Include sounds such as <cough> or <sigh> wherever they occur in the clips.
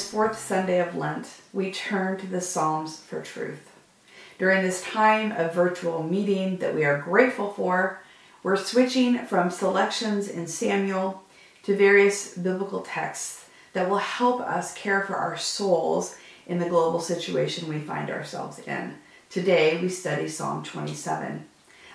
this fourth Sunday of Lent, we turn to the Psalms for truth. During this time of virtual meeting that we are grateful for, we're switching from selections in Samuel to various biblical texts that will help us care for our souls in the global situation we find ourselves in. Today we study Psalm 27.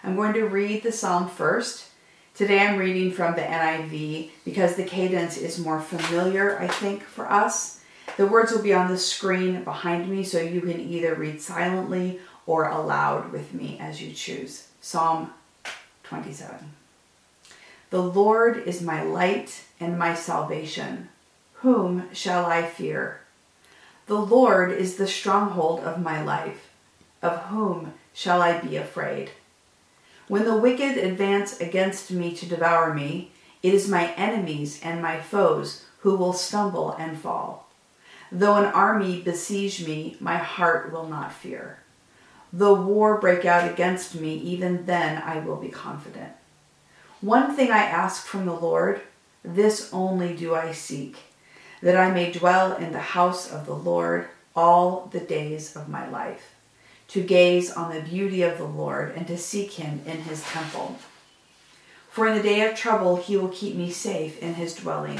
I'm going to read the psalm first. Today I'm reading from the NIV because the cadence is more familiar, I think, for us. The words will be on the screen behind me so you can either read silently or aloud with me as you choose. Psalm 27. The Lord is my light and my salvation. Whom shall I fear? The Lord is the stronghold of my life. Of whom shall I be afraid? When the wicked advance against me to devour me, it is my enemies and my foes who will stumble and fall. Though an army besiege me, my heart will not fear. Though war break out against me, even then I will be confident. One thing I ask from the Lord, this only do I seek that I may dwell in the house of the Lord all the days of my life, to gaze on the beauty of the Lord and to seek him in his temple. For in the day of trouble he will keep me safe in his dwelling.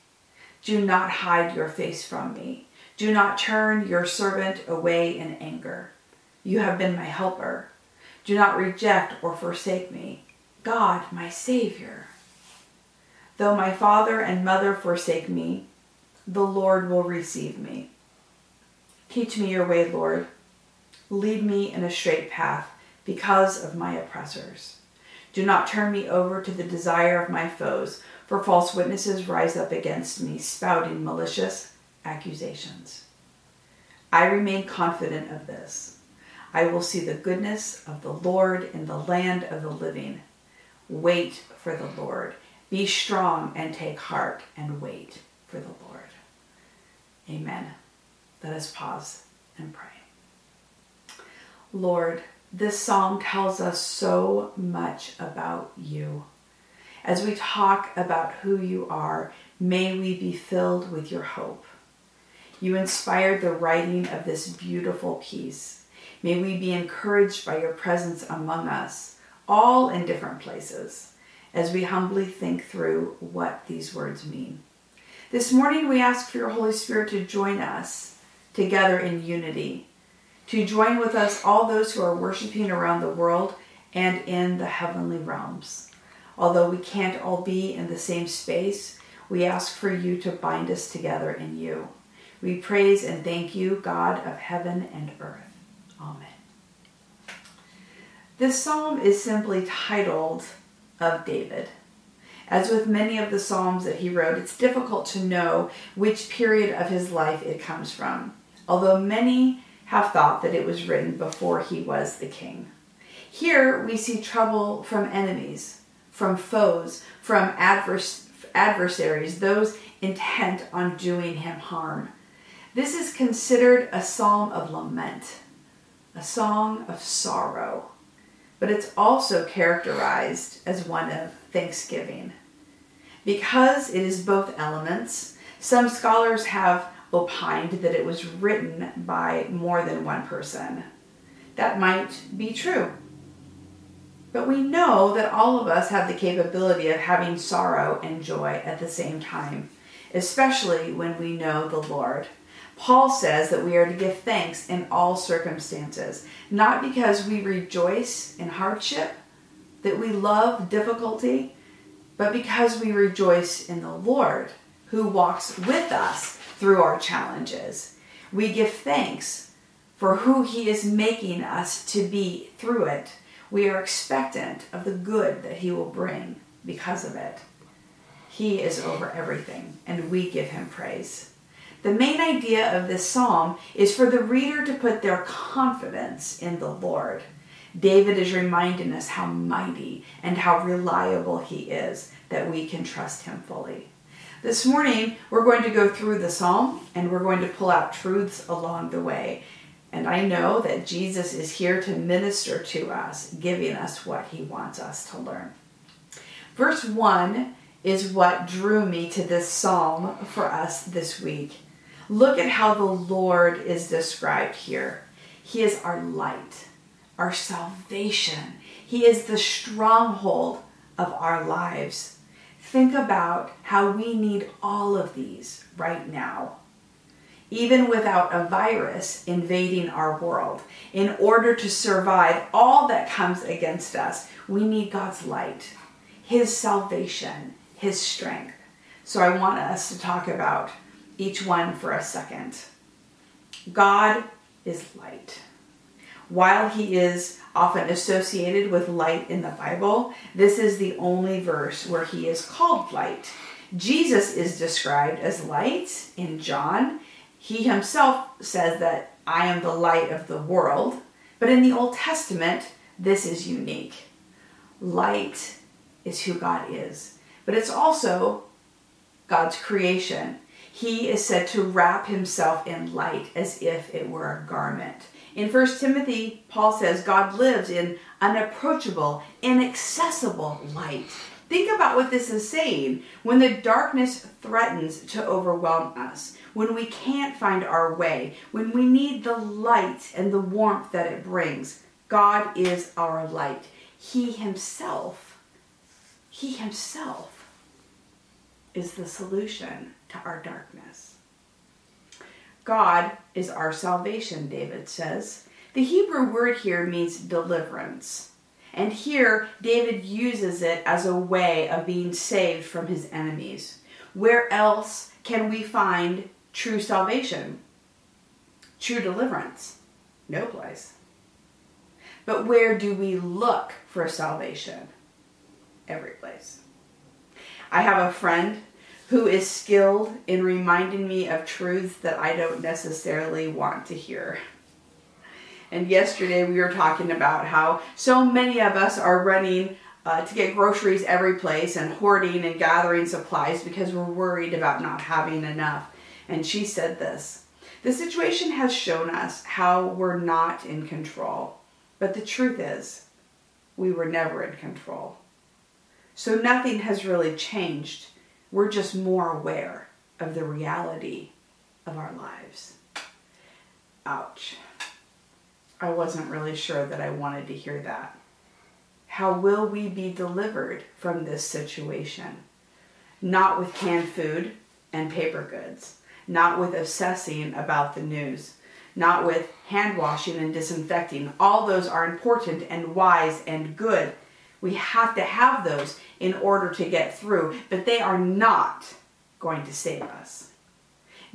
Do not hide your face from me. Do not turn your servant away in anger. You have been my helper. Do not reject or forsake me. God, my Savior. Though my father and mother forsake me, the Lord will receive me. Teach me your way, Lord. Lead me in a straight path because of my oppressors. Do not turn me over to the desire of my foes, for false witnesses rise up against me, spouting malicious accusations. I remain confident of this. I will see the goodness of the Lord in the land of the living. Wait for the Lord. Be strong and take heart and wait for the Lord. Amen. Let us pause and pray. Lord, this psalm tells us so much about you. As we talk about who you are, may we be filled with your hope. You inspired the writing of this beautiful piece. May we be encouraged by your presence among us, all in different places, as we humbly think through what these words mean. This morning, we ask for your Holy Spirit to join us together in unity, to join with us all those who are worshiping around the world and in the heavenly realms. Although we can't all be in the same space, we ask for you to bind us together in you. We praise and thank you, God of heaven and earth. Amen. This psalm is simply titled Of David. As with many of the Psalms that he wrote, it's difficult to know which period of his life it comes from, although many have thought that it was written before he was the king. Here we see trouble from enemies, from foes, from adverse, adversaries, those intent on doing him harm. This is considered a psalm of lament, a song of sorrow, but it's also characterized as one of thanksgiving. Because it is both elements, some scholars have opined that it was written by more than one person. That might be true. But we know that all of us have the capability of having sorrow and joy at the same time, especially when we know the Lord. Paul says that we are to give thanks in all circumstances, not because we rejoice in hardship, that we love difficulty, but because we rejoice in the Lord who walks with us through our challenges. We give thanks for who He is making us to be through it. We are expectant of the good that He will bring because of it. He is over everything, and we give Him praise. The main idea of this psalm is for the reader to put their confidence in the Lord. David is reminding us how mighty and how reliable he is, that we can trust him fully. This morning, we're going to go through the psalm and we're going to pull out truths along the way. And I know that Jesus is here to minister to us, giving us what he wants us to learn. Verse 1 is what drew me to this psalm for us this week. Look at how the Lord is described here. He is our light, our salvation. He is the stronghold of our lives. Think about how we need all of these right now. Even without a virus invading our world, in order to survive all that comes against us, we need God's light, His salvation, His strength. So I want us to talk about each one for a second. God is light. While he is often associated with light in the Bible, this is the only verse where he is called light. Jesus is described as light in John. He himself says that I am the light of the world. But in the Old Testament, this is unique. Light is who God is, but it's also God's creation. He is said to wrap himself in light as if it were a garment. In 1 Timothy, Paul says God lives in unapproachable, inaccessible light. Think about what this is saying. When the darkness threatens to overwhelm us, when we can't find our way, when we need the light and the warmth that it brings, God is our light. He Himself, He Himself is the solution to our darkness. God is our salvation, David says. The Hebrew word here means deliverance. And here, David uses it as a way of being saved from his enemies. Where else can we find true salvation? True deliverance? No place. But where do we look for salvation? Every place. I have a friend who is skilled in reminding me of truths that I don't necessarily want to hear. And yesterday we were talking about how so many of us are running uh, to get groceries every place and hoarding and gathering supplies because we're worried about not having enough. And she said this The situation has shown us how we're not in control. But the truth is, we were never in control. So nothing has really changed we're just more aware of the reality of our lives. Ouch. I wasn't really sure that I wanted to hear that. How will we be delivered from this situation? Not with canned food and paper goods, not with obsessing about the news, not with hand washing and disinfecting. All those are important and wise and good. We have to have those in order to get through, but they are not going to save us.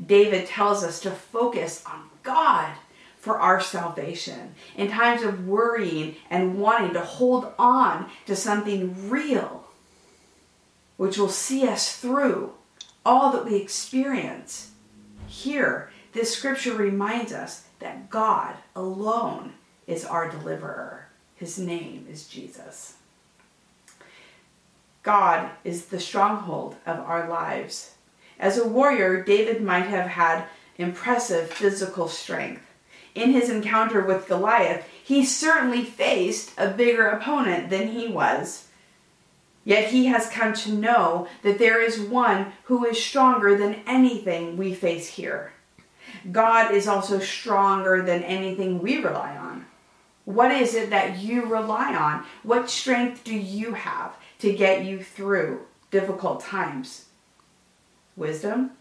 David tells us to focus on God for our salvation. In times of worrying and wanting to hold on to something real, which will see us through all that we experience. Here, this scripture reminds us that God alone is our deliverer. His name is Jesus. God is the stronghold of our lives. As a warrior, David might have had impressive physical strength. In his encounter with Goliath, he certainly faced a bigger opponent than he was. Yet he has come to know that there is one who is stronger than anything we face here. God is also stronger than anything we rely on. What is it that you rely on? What strength do you have? to get you through difficult times? Wisdom,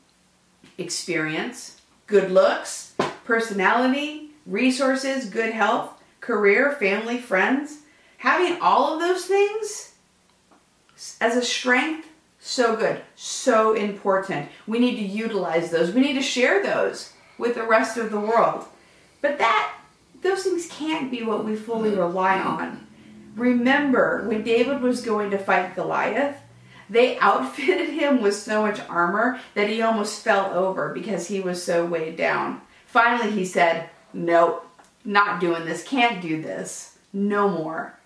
experience, good looks, personality, resources, good health, career, family, friends. Having all of those things as a strength, so good, so important. We need to utilize those. We need to share those with the rest of the world. But that those things can't be what we fully rely on. Remember, when David was going to fight Goliath, They outfitted him with so much armor that he almost fell over because he was so weighed down. Finally, he said, Nope, not doing this, can't do this, no more.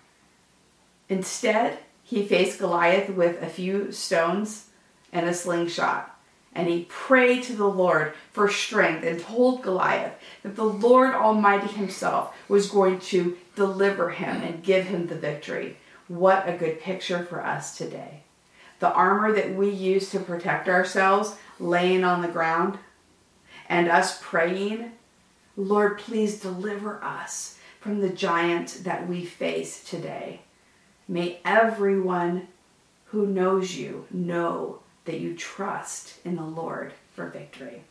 Instead, he faced Goliath with a few stones and a slingshot. And he prayed to the Lord for strength and told Goliath that the Lord Almighty Himself was going to deliver him and give him the victory. What a good picture for us today. The armor that we use to protect ourselves laying on the ground and us praying, Lord, please deliver us from the giant that we face today. May everyone who knows you know that you trust in the Lord for victory.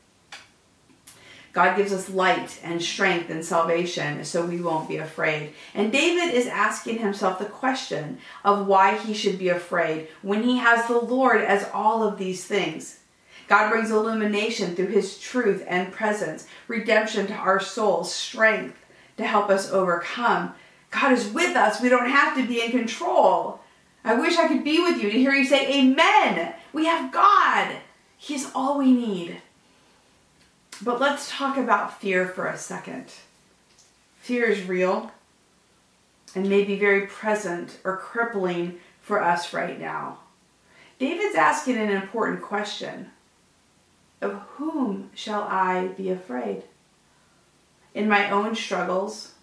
God gives us light and strength and salvation so we won't be afraid. And David is asking himself the question of why he should be afraid when he has the Lord as all of these things. God brings illumination through his truth and presence, redemption to our souls, strength to help us overcome. God is with us. We don't have to be in control. I wish I could be with you to hear you say, Amen. We have God. He's all we need. But let's talk about fear for a second. Fear is real and may be very present or crippling for us right now. David's asking an important question Of whom shall I be afraid? In my own struggles,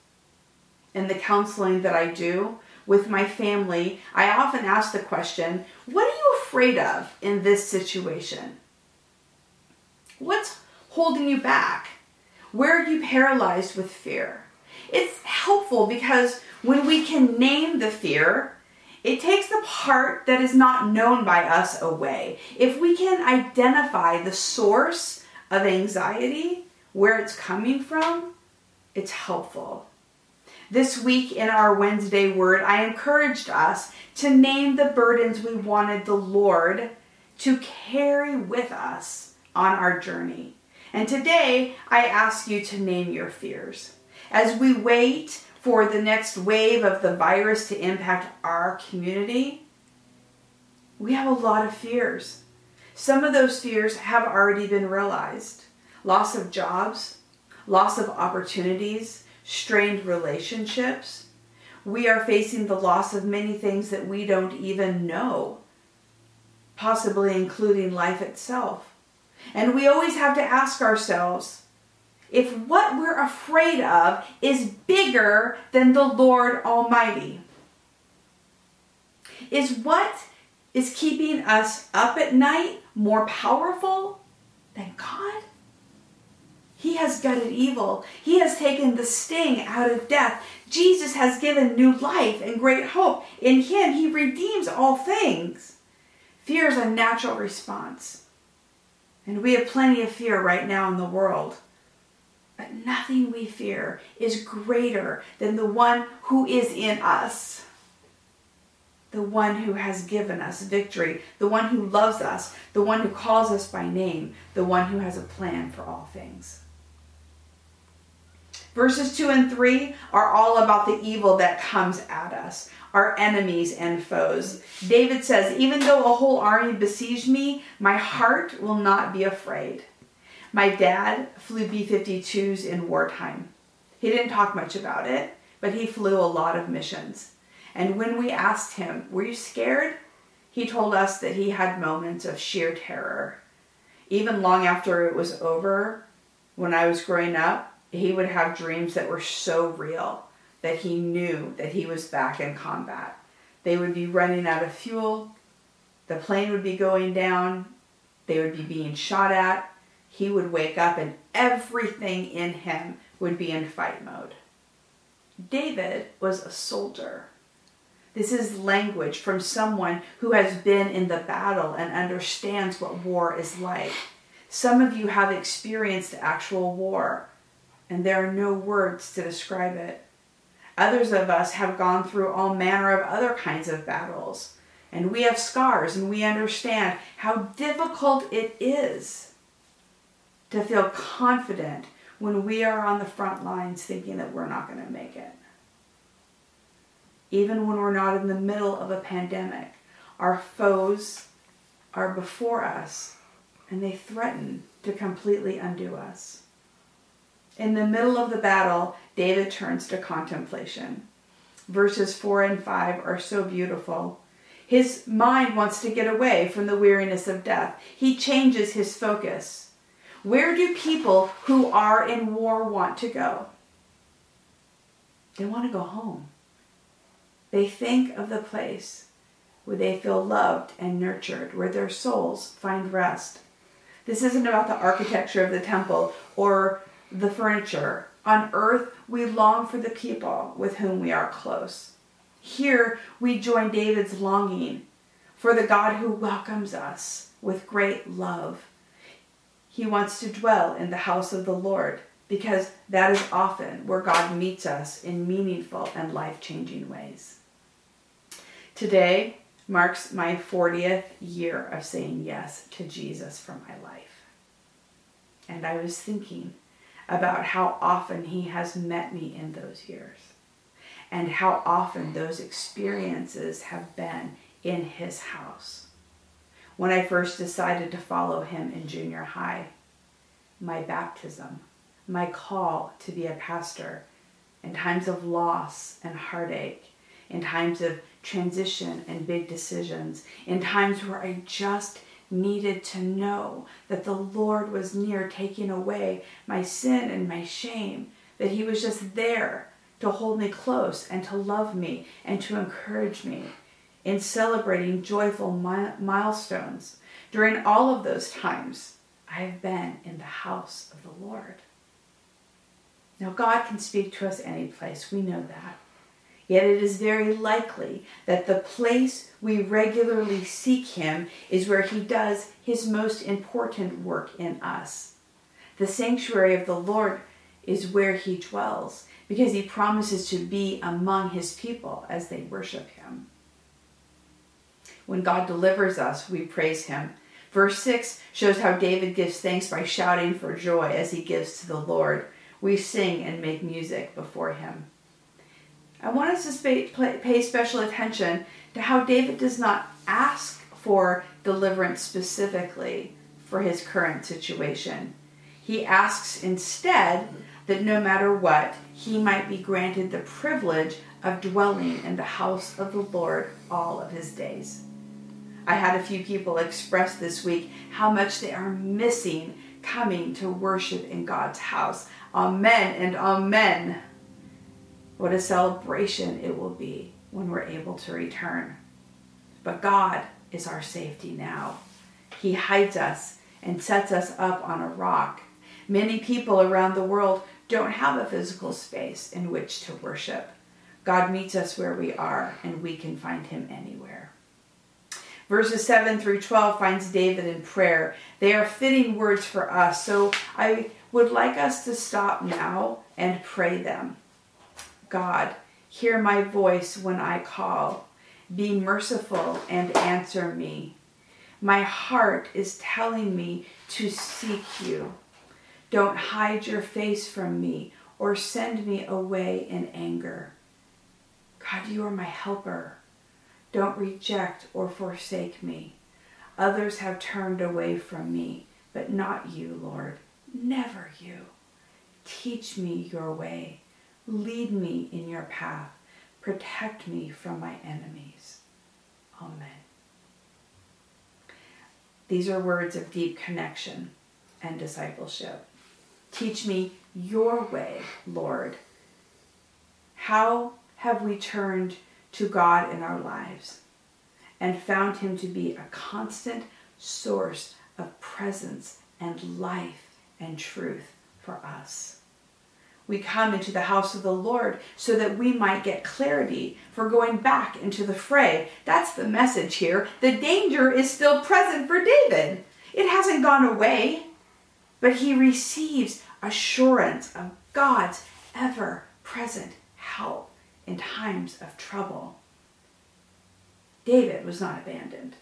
in the counseling that I do with my family, I often ask the question What are you afraid of in this situation? What's holding you back? Where are you paralyzed with fear? It's helpful because when we can name the fear, it takes the part that is not known by us away. If we can identify the source of anxiety, where it's coming from, it's helpful. This week in our Wednesday word, I encouraged us to name the burdens we wanted the Lord to carry with us on our journey. And today, I ask you to name your fears. As we wait for the next wave of the virus to impact our community, we have a lot of fears. Some of those fears have already been realized loss of jobs, loss of opportunities, strained relationships. We are facing the loss of many things that we don't even know, possibly including life itself. And we always have to ask ourselves if what we're afraid of is bigger than the Lord Almighty. Is what is keeping us up at night more powerful than God? He has gutted evil. He has taken the sting out of death. Jesus has given new life and great hope. In Him, He redeems all things. Fear is a natural response. And we have plenty of fear right now in the world. But nothing we fear is greater than the one who is in us. The one who has given us victory, the one who loves us, the one who calls us by name, the one who has a plan for all things. Verses 2 and 3 are all about the evil that comes at us our enemies and foes. David says, Even though a whole army besiege me, my heart will not be afraid. My dad flew B 52s in wartime. He didn't talk much about it, but he flew a lot of missions. And when we asked him, Were you scared? He told us that he had moments of sheer terror. Even long after it was over, when I was growing up, he would have dreams that were so real that he knew that he was back in combat. They would be running out of fuel, the plane would be going down, they would be being shot at. He would wake up and everything in him would be in fight mode. David was a soldier. This is language from someone who has been in the battle and understands what war is like. Some of you have experienced actual war, and there are no words to describe it. Others of us have gone through all manner of other kinds of battles. And we have scars and we understand how difficult it is to feel confident when we are on the front lines thinking that we're not going to make it. Even when we're not in the middle of a pandemic, our foes are before us and they threaten to completely undo us. In the middle of the battle, David turns to contemplation. Verses 4 and 5 are so beautiful. His mind wants to get away from the weariness of death. He changes his focus. Where do people who are in war want to go? They want to go home. They think of the place where they feel loved and nurtured, where their souls find rest. This isn't about the architecture of the temple or the furniture. On earth, we long for the people with whom we are close. Here, we join David's longing for the God who welcomes us with great love. He wants to dwell in the house of the Lord because that is often where God meets us in meaningful and life changing ways. Today marks my 40th year of saying yes to Jesus for my life. And I was thinking about how often He has met me in those years and how often those experiences have been in His house. When I first decided to follow Him in junior high, my baptism my call to be a pastor in times of loss and heartache, in times of transition and big decisions, in times where I just needed to know that the Lord was near taking away my sin and my shame, that He was just there to hold me close and to love me and to encourage me in celebrating joyful mi- milestones. During all of those times, I have been in the house of the Lord. Now, God can speak to us any place, we know that. Yet it is very likely that the place we regularly seek Him is where He does His most important work in us. The sanctuary of the Lord is where He dwells because He promises to be among His people as they worship Him. When God delivers us, we praise Him. Verse 6 shows how David gives thanks by shouting for joy as he gives to the Lord we sing and make music before him. I want us to pay special attention to how David does not ask for deliverance specifically for his current situation. He asks instead that no matter what, he might be granted the privilege of dwelling in the house of the Lord all of his days. I had a few people express this week how much they are missing coming to worship in God's house. Amen and amen. What a celebration it will be when we're able to return. But God is our safety now. He hides us and sets us up on a rock. Many people around the world don't have a physical space in which to worship. God meets us where we are, and we can find him anywhere. Verses 7 through 12 finds David in prayer. They are fitting words for us, so I would like us to stop now and pray them. God, hear my voice when I call. Be merciful and answer me. My heart is telling me to seek you. Don't hide your face from me or send me away in anger. God, you are my helper. Don't reject or forsake me. Others have turned away from me, but not you, Lord. Never you. Teach me your way. Lead me in your path. Protect me from my enemies. Amen. These are words of deep connection and discipleship. Teach me your way, Lord. How have we turned to God in our lives and found Him to be a constant source of presence and life and truth for us. We come into the house of the Lord so that we might get clarity for going back into the fray. That's the message here. The danger is still present for David. It hasn't gone away, but he receives assurance of God's ever present help in times of trouble. David was not abandoned,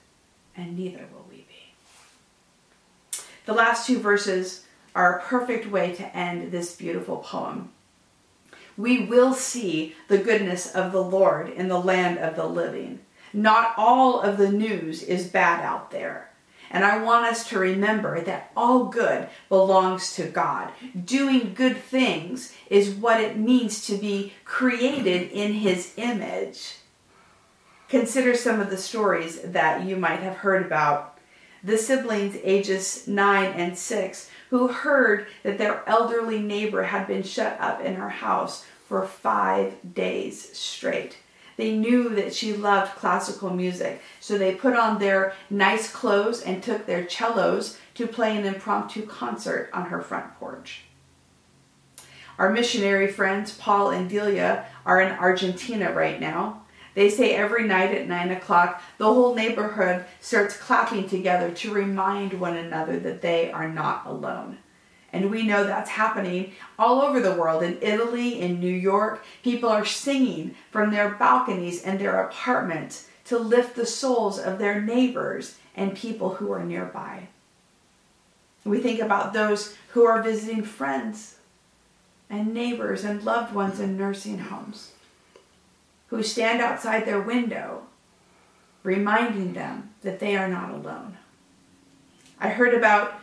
and neither will we be. The last two verses are a perfect way to end this beautiful poem. We will see the goodness of the Lord in the land of the living. Not all of the news is bad out there. And I want us to remember that all good belongs to God. Doing good things is what it means to be created in His image. Consider some of the stories that you might have heard about. The siblings, ages 9 and 6, who heard that their elderly neighbor had been shut up in her house for five days straight. They knew that she loved classical music, so they put on their nice clothes and took their cellos to play an impromptu concert on her front porch. Our missionary friends, Paul and Delia, are in Argentina right now. They say every night at 9 o'clock, the whole neighborhood starts clapping together to remind one another that they are not alone. And we know that's happening all over the world. In Italy, in New York, people are singing from their balconies and their apartments to lift the souls of their neighbors and people who are nearby. We think about those who are visiting friends and neighbors and loved ones in nursing homes who stand outside their window, reminding them that they are not alone. I heard about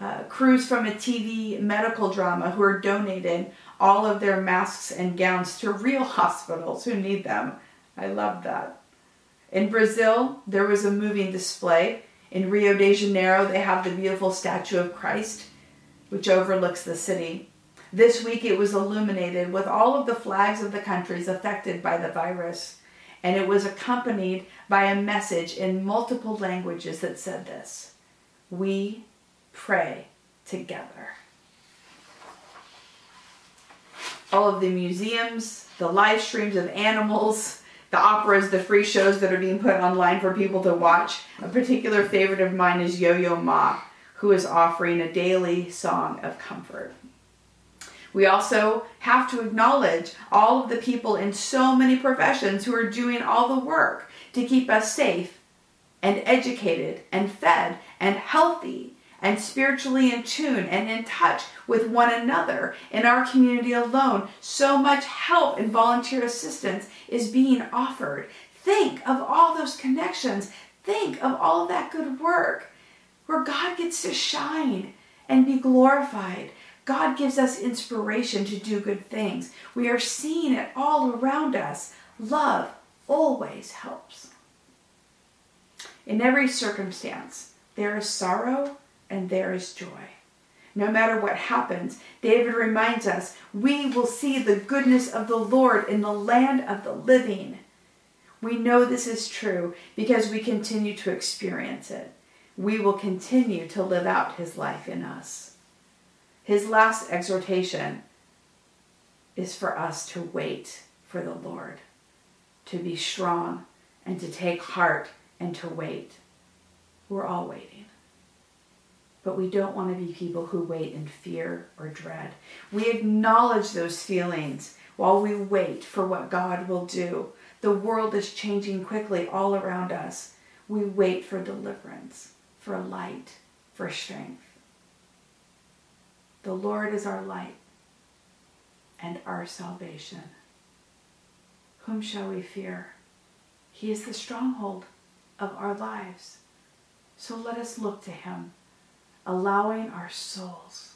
uh, crews from a TV medical drama who are donating all of their masks and gowns to real <laughs> hospitals who need them. I love that. In Brazil, there was a moving display. In Rio de Janeiro, they have the beautiful statue of Christ, which overlooks the city. This week, it was illuminated with all of the flags of the countries affected by the virus, and it was accompanied by a message in multiple languages that said this We pray together. All of the museums, the live streams of animals, the operas, the free shows that are being put online for people to watch. A particular favorite of mine is Yo Yo Ma, who is offering a daily song of comfort. We also have to acknowledge all of the people in so many professions who are doing all the work to keep us safe and educated and fed and healthy and spiritually in tune and in touch with one another in our community alone. So much help and volunteer assistance is being offered. Think of all those connections. Think of all that good work where God gets to shine and be glorified. God gives us inspiration to do good things. We are seeing it all around us. Love always helps. In every circumstance, there is sorrow and there is joy. No matter what happens, David reminds us we will see the goodness of the Lord in the land of the living. We know this is true because we continue to experience it. We will continue to live out his life in us. His last exhortation is for us to wait for the Lord, to be strong and to take heart and to wait. We're all waiting but we don't want to be people who wait in fear or dread. We acknowledge those feelings while we wait for what God will do. The world is changing quickly all around us. We wait for deliverance, for light, for strength. The Lord is our light and our salvation. Whom shall we fear? He is the stronghold of our lives. So let us look to him allowing our souls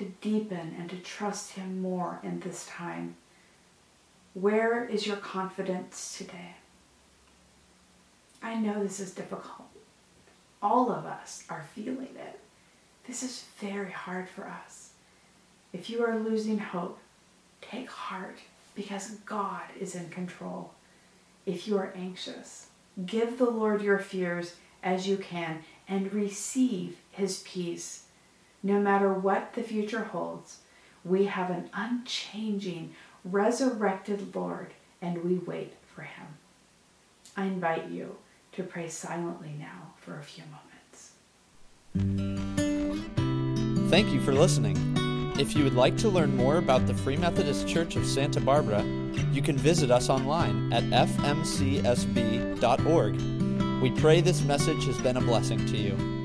to deepen and to trust Him more in this time. Where is your confidence today? I know this is difficult. All of us are feeling it. This is very hard for us. If you are losing hope, take heart because God is in control. If you are anxious, give the Lord your fears as you can and receive his peace. No matter what the future holds, we have an unchanging, resurrected Lord, and we wait for him. I invite you to pray silently now for a few moments. Thank you for listening. If you would like to learn more about the Free Methodist Church of Santa Barbara, you can visit us online at fmcsb.org. We pray this message has been a blessing to you.